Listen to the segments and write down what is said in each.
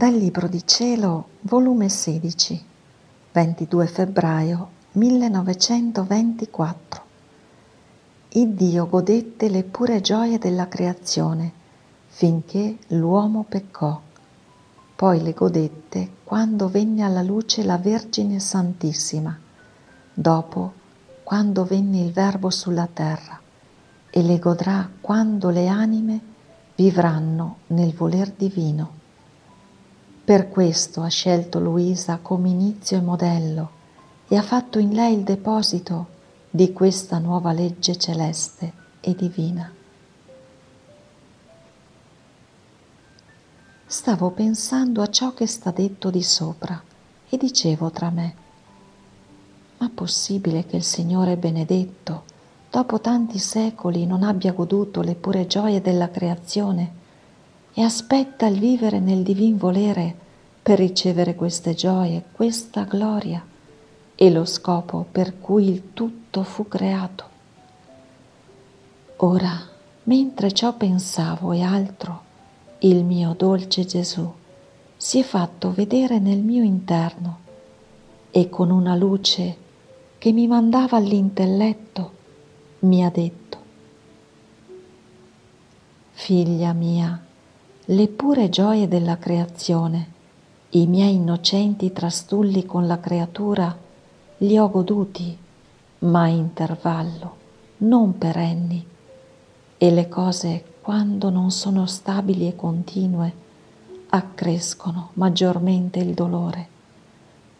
Dal Libro di Cielo, volume 16, 22 febbraio 1924. Iddio godette le pure gioie della creazione finché l'uomo peccò. Poi le godette quando venne alla luce la Vergine Santissima, dopo quando venne il Verbo sulla terra, e le godrà quando le anime vivranno nel voler divino. Per questo ha scelto Luisa come inizio e modello e ha fatto in lei il deposito di questa nuova legge celeste e divina. Stavo pensando a ciò che sta detto di sopra e dicevo tra me, ma possibile che il Signore benedetto, dopo tanti secoli, non abbia goduto le pure gioie della creazione e aspetta il vivere nel divin volere per ricevere queste gioie, questa gloria e lo scopo per cui il tutto fu creato. Ora, mentre ciò pensavo e altro, il mio dolce Gesù si è fatto vedere nel mio interno e con una luce che mi mandava all'intelletto mi ha detto, Figlia mia, le pure gioie della creazione, i miei innocenti trastulli con la creatura, li ho goduti, ma a intervallo, non perenni, e le cose, quando non sono stabili e continue, accrescono maggiormente il dolore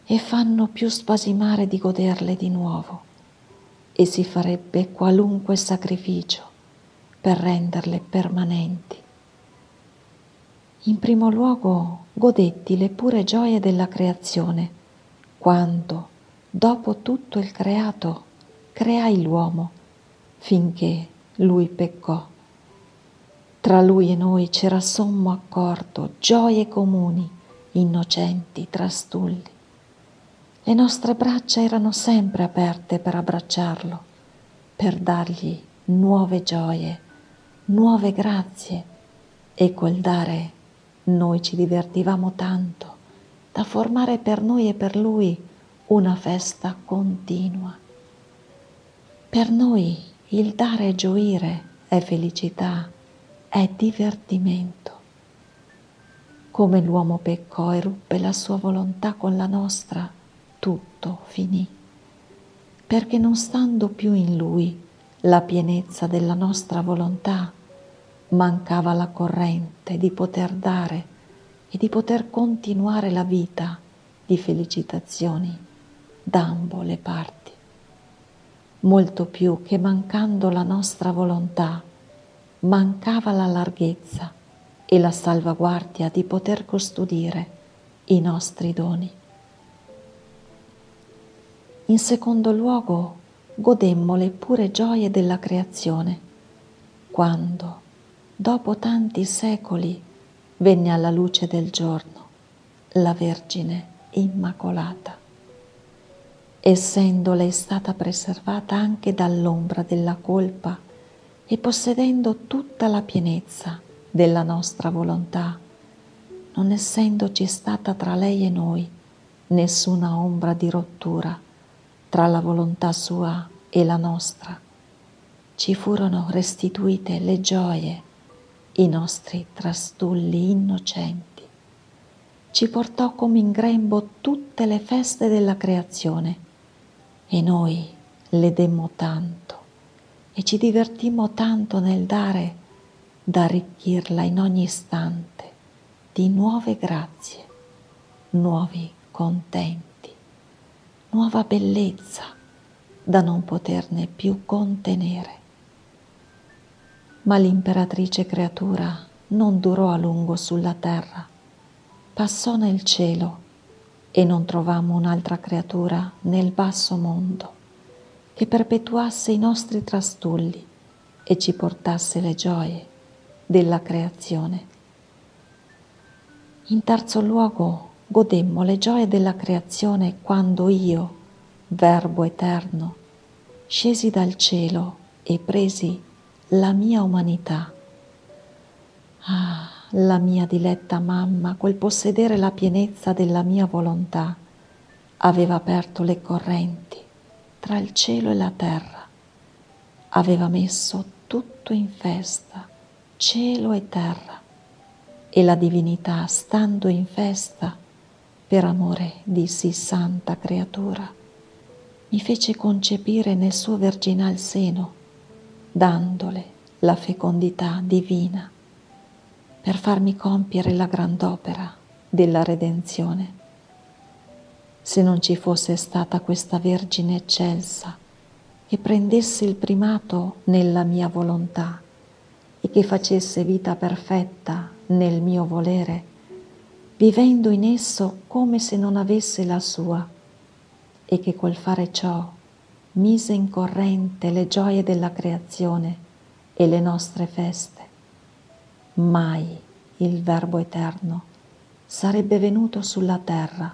e fanno più spasimare di goderle di nuovo, e si farebbe qualunque sacrificio per renderle permanenti. In primo luogo godetti le pure gioie della creazione, quando, dopo tutto il creato, creai l'uomo, finché lui peccò. Tra lui e noi c'era sommo accordo, gioie comuni, innocenti, trastulli. Le nostre braccia erano sempre aperte per abbracciarlo, per dargli nuove gioie, nuove grazie e quel dare noi ci divertivamo tanto da formare per noi e per lui una festa continua. Per noi il dare e gioire è felicità, è divertimento. Come l'uomo peccò e ruppe la sua volontà con la nostra, tutto finì, perché non stando più in lui la pienezza della nostra volontà, mancava la corrente di poter dare e di poter continuare la vita di felicitazioni d'ambo le parti. Molto più che mancando la nostra volontà, mancava la larghezza e la salvaguardia di poter custodire i nostri doni. In secondo luogo, godemmo le pure gioie della creazione, quando, dopo tanti secoli venne alla luce del giorno la Vergine Immacolata. Essendo lei stata preservata anche dall'ombra della colpa e possedendo tutta la pienezza della nostra volontà, non essendoci stata tra lei e noi nessuna ombra di rottura tra la volontà sua e la nostra, ci furono restituite le gioie i nostri trastulli innocenti. Ci portò come in grembo tutte le feste della creazione e noi le demmo tanto e ci divertimmo tanto nel dare da arricchirla in ogni istante di nuove grazie, nuovi contenti, nuova bellezza da non poterne più contenere. Ma l'imperatrice creatura non durò a lungo sulla terra, passò nel cielo e non trovammo un'altra creatura nel basso mondo che perpetuasse i nostri trastulli e ci portasse le gioie della creazione. In terzo luogo godemmo le gioie della creazione quando io, Verbo eterno, scesi dal cielo e presi la mia umanità. Ah, la mia diletta mamma, quel possedere la pienezza della mia volontà, aveva aperto le correnti tra il cielo e la terra, aveva messo tutto in festa, cielo e terra, e la divinità, stando in festa, per amore di sì santa creatura, mi fece concepire nel suo virginal seno, dandole la fecondità divina, per farmi compiere la grand'opera della redenzione. Se non ci fosse stata questa Vergine eccelsa che prendesse il primato nella mia volontà e che facesse vita perfetta nel mio volere, vivendo in esso come se non avesse la sua, e che col fare ciò mise in corrente le gioie della creazione e le nostre feste. Mai il Verbo eterno sarebbe venuto sulla terra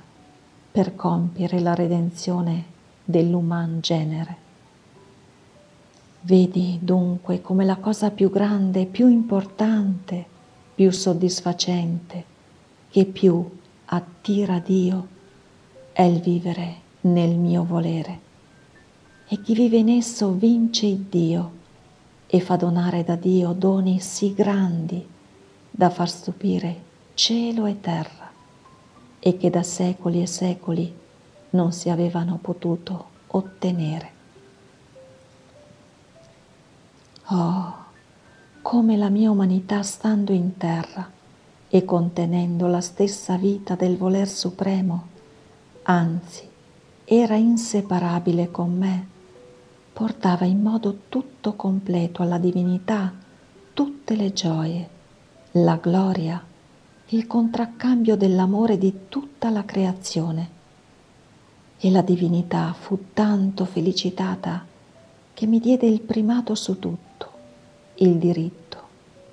per compiere la redenzione dell'uman genere. Vedi dunque come la cosa più grande, più importante, più soddisfacente, che più attira Dio, è il vivere nel mio volere. E chi vive in esso vince Dio e fa donare da Dio doni sì grandi da far stupire cielo e terra e che da secoli e secoli non si avevano potuto ottenere. Oh, come la mia umanità stando in terra e contenendo la stessa vita del voler supremo, anzi era inseparabile con me, portava in modo tutto completo alla divinità tutte le gioie, la gloria, il contraccambio dell'amore di tutta la creazione. E la divinità fu tanto felicitata che mi diede il primato su tutto, il diritto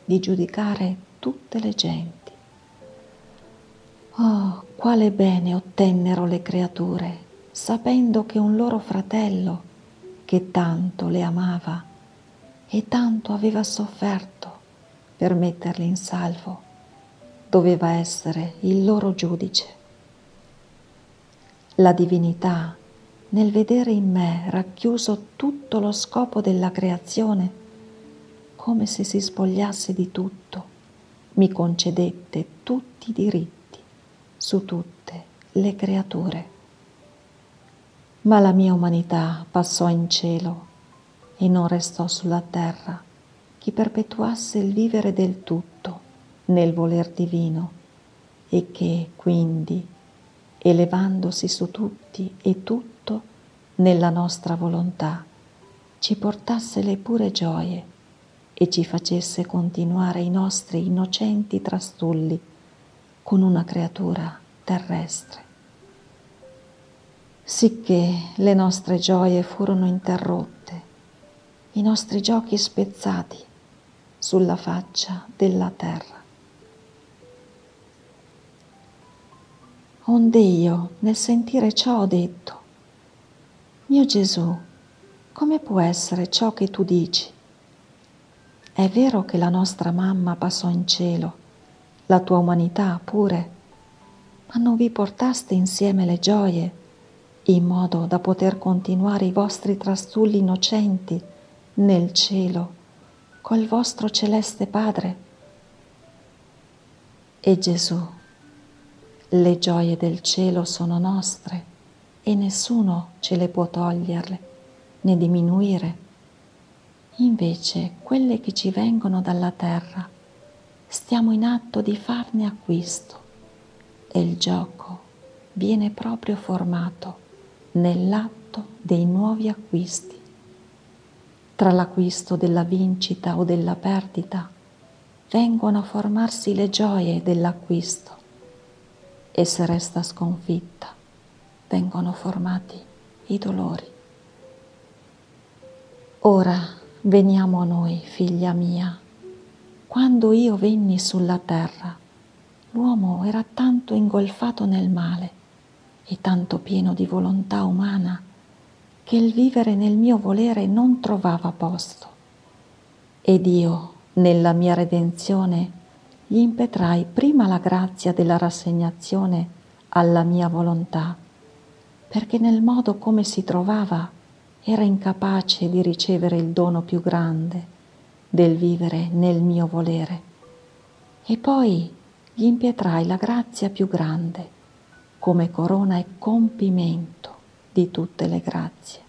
di giudicare tutte le genti. Oh, quale bene ottennero le creature, sapendo che un loro fratello, che tanto le amava e tanto aveva sofferto per metterle in salvo, doveva essere il loro giudice. La divinità, nel vedere in me racchiuso tutto lo scopo della creazione, come se si spogliasse di tutto, mi concedette tutti i diritti su tutte le creature. Ma la mia umanità passò in cielo e non restò sulla terra chi perpetuasse il vivere del tutto nel voler divino e che quindi, elevandosi su tutti e tutto nella nostra volontà, ci portasse le pure gioie e ci facesse continuare i nostri innocenti trastulli con una creatura terrestre. Sicché le nostre gioie furono interrotte, i nostri giochi spezzati sulla faccia della terra. Onde io, nel sentire ciò, ho detto, mio Gesù, come può essere ciò che tu dici? È vero che la nostra mamma passò in cielo, la tua umanità pure, ma non vi portaste insieme le gioie, in modo da poter continuare i vostri trastulli innocenti nel cielo col vostro celeste Padre? E Gesù le gioie del cielo sono nostre e nessuno ce le può toglierle né diminuire. Invece quelle che ci vengono dalla terra stiamo in atto di farne acquisto e il gioco viene proprio formato nell'atto dei nuovi acquisti. Tra l'acquisto della vincita o della perdita vengono a formarsi le gioie dell'acquisto e se resta sconfitta vengono formati i dolori. Ora veniamo a noi, figlia mia. Quando io venni sulla terra, l'uomo era tanto ingolfato nel male e tanto pieno di volontà umana che il vivere nel mio volere non trovava posto. Ed io, nella mia redenzione, gli impetrai prima la grazia della rassegnazione alla mia volontà, perché nel modo come si trovava era incapace di ricevere il dono più grande del vivere nel mio volere. E poi gli impietrai la grazia più grande come corona e compimento di tutte le grazie.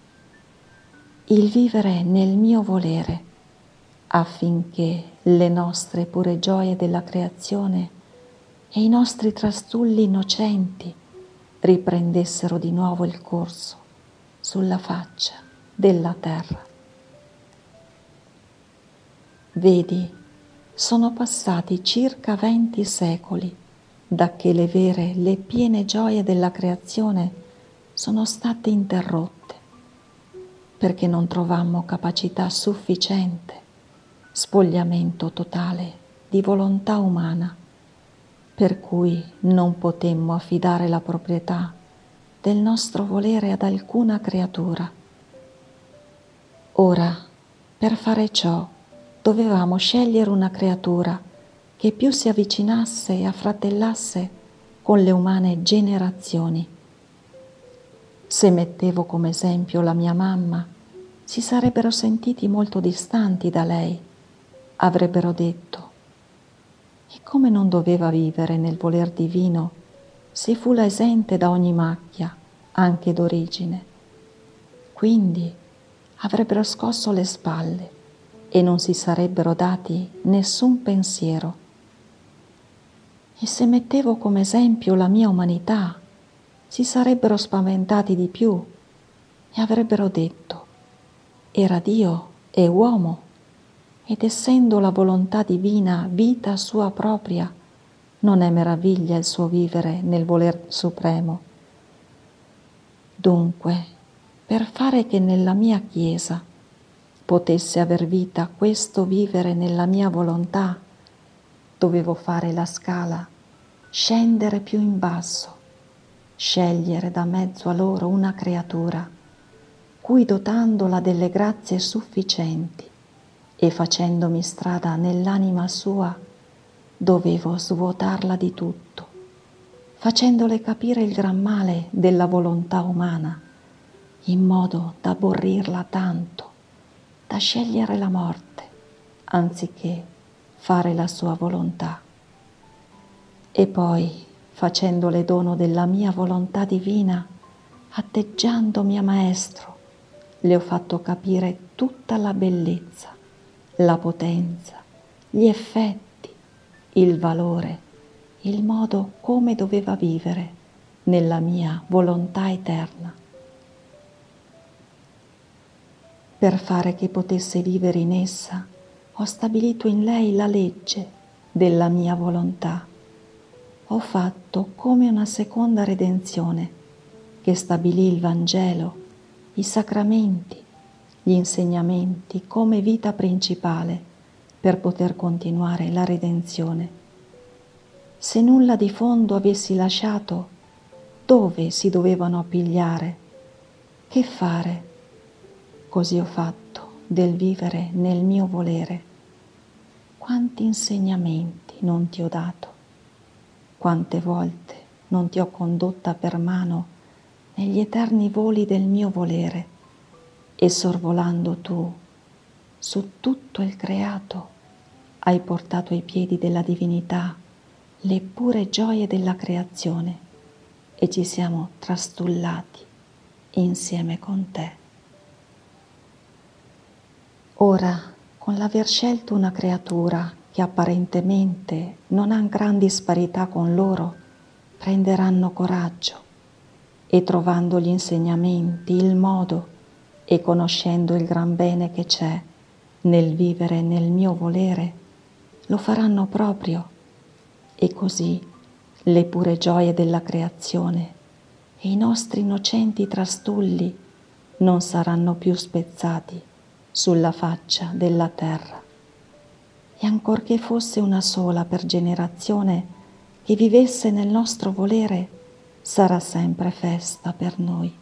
Il vivere nel mio volere affinché le nostre pure gioie della creazione e i nostri trastulli innocenti riprendessero di nuovo il corso sulla faccia della terra. Vedi, sono passati circa venti secoli da che le vere, le piene gioie della creazione sono state interrotte, perché non trovammo capacità sufficiente spogliamento totale di volontà umana, per cui non potemmo affidare la proprietà del nostro volere ad alcuna creatura. Ora, per fare ciò, dovevamo scegliere una creatura che più si avvicinasse e affratellasse con le umane generazioni. Se mettevo come esempio la mia mamma, si sarebbero sentiti molto distanti da lei avrebbero detto, e come non doveva vivere nel voler divino se fu la esente da ogni macchia, anche d'origine. Quindi avrebbero scosso le spalle e non si sarebbero dati nessun pensiero. E se mettevo come esempio la mia umanità, si sarebbero spaventati di più e avrebbero detto, era Dio e uomo ed essendo la volontà divina vita sua propria, non è meraviglia il suo vivere nel voler supremo. Dunque, per fare che nella mia Chiesa potesse aver vita questo vivere nella mia volontà, dovevo fare la scala, scendere più in basso, scegliere da mezzo a loro una creatura, cui dotandola delle grazie sufficienti, e facendomi strada nell'anima sua, dovevo svuotarla di tutto, facendole capire il gran male della volontà umana, in modo da aborrirla tanto, da scegliere la morte, anziché fare la sua volontà. E poi, facendole dono della mia volontà divina, atteggiandomi a maestro, le ho fatto capire tutta la bellezza la potenza, gli effetti, il valore, il modo come doveva vivere nella mia volontà eterna. Per fare che potesse vivere in essa, ho stabilito in lei la legge della mia volontà. Ho fatto come una seconda redenzione che stabilì il Vangelo, i sacramenti, gli insegnamenti come vita principale per poter continuare la redenzione. Se nulla di fondo avessi lasciato, dove si dovevano appigliare? Che fare? Così ho fatto del vivere nel mio volere. Quanti insegnamenti non ti ho dato, quante volte non ti ho condotta per mano negli eterni voli del mio volere e sorvolando tu su tutto il creato hai portato ai piedi della divinità le pure gioie della creazione e ci siamo trastullati insieme con te. Ora, con l'aver scelto una creatura che apparentemente non ha gran disparità con loro, prenderanno coraggio. E trovando gli insegnamenti, il modo e conoscendo il gran bene che c'è nel vivere nel mio volere, lo faranno proprio. E così le pure gioie della creazione e i nostri innocenti trastulli non saranno più spezzati sulla faccia della terra. E ancorché fosse una sola per generazione che vivesse nel nostro volere, sarà sempre festa per noi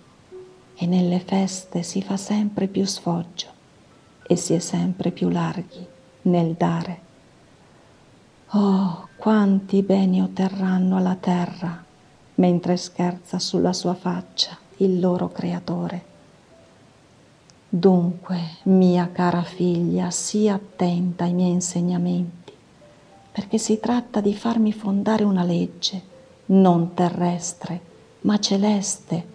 e nelle feste si fa sempre più sfoggio e si è sempre più larghi nel dare. Oh, quanti beni otterranno alla terra mentre scherza sulla sua faccia il loro creatore. Dunque, mia cara figlia, sii attenta ai miei insegnamenti, perché si tratta di farmi fondare una legge, non terrestre, ma celeste,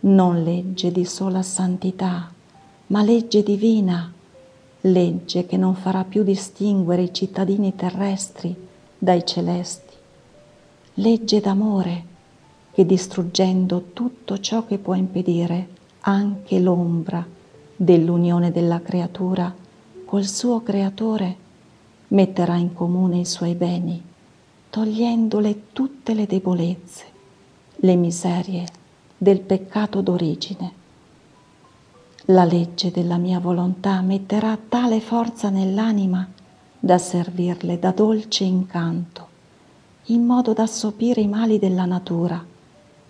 non legge di sola santità, ma legge divina, legge che non farà più distinguere i cittadini terrestri dai celesti, legge d'amore che distruggendo tutto ciò che può impedire anche l'ombra dell'unione della creatura col suo creatore, metterà in comune i suoi beni, togliendole tutte le debolezze, le miserie del peccato d'origine. La legge della mia volontà metterà tale forza nell'anima da servirle da dolce incanto, in modo da sopire i mali della natura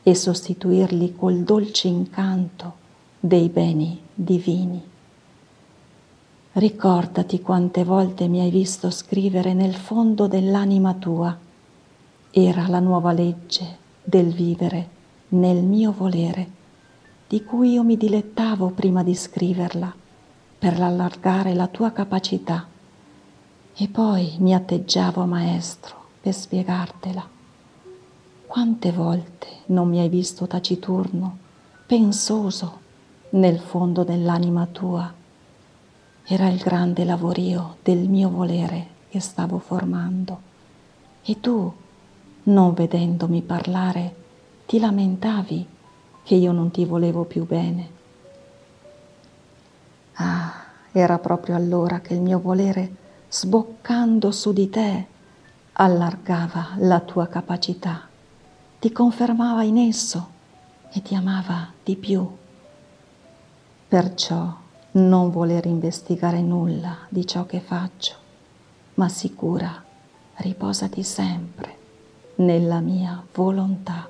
e sostituirli col dolce incanto dei beni divini. Ricordati quante volte mi hai visto scrivere nel fondo dell'anima tua. Era la nuova legge del vivere nel mio volere, di cui io mi dilettavo prima di scriverla, per allargare la tua capacità. E poi mi atteggiavo a maestro per spiegartela. Quante volte non mi hai visto taciturno, pensoso, nel fondo dell'anima tua. Era il grande lavorio del mio volere che stavo formando e tu, non vedendomi parlare, ti lamentavi che io non ti volevo più bene. Ah, era proprio allora che il mio volere, sboccando su di te, allargava la tua capacità, ti confermava in esso e ti amava di più. Perciò non voler investigare nulla di ciò che faccio, ma sicura, riposati sempre nella mia volontà.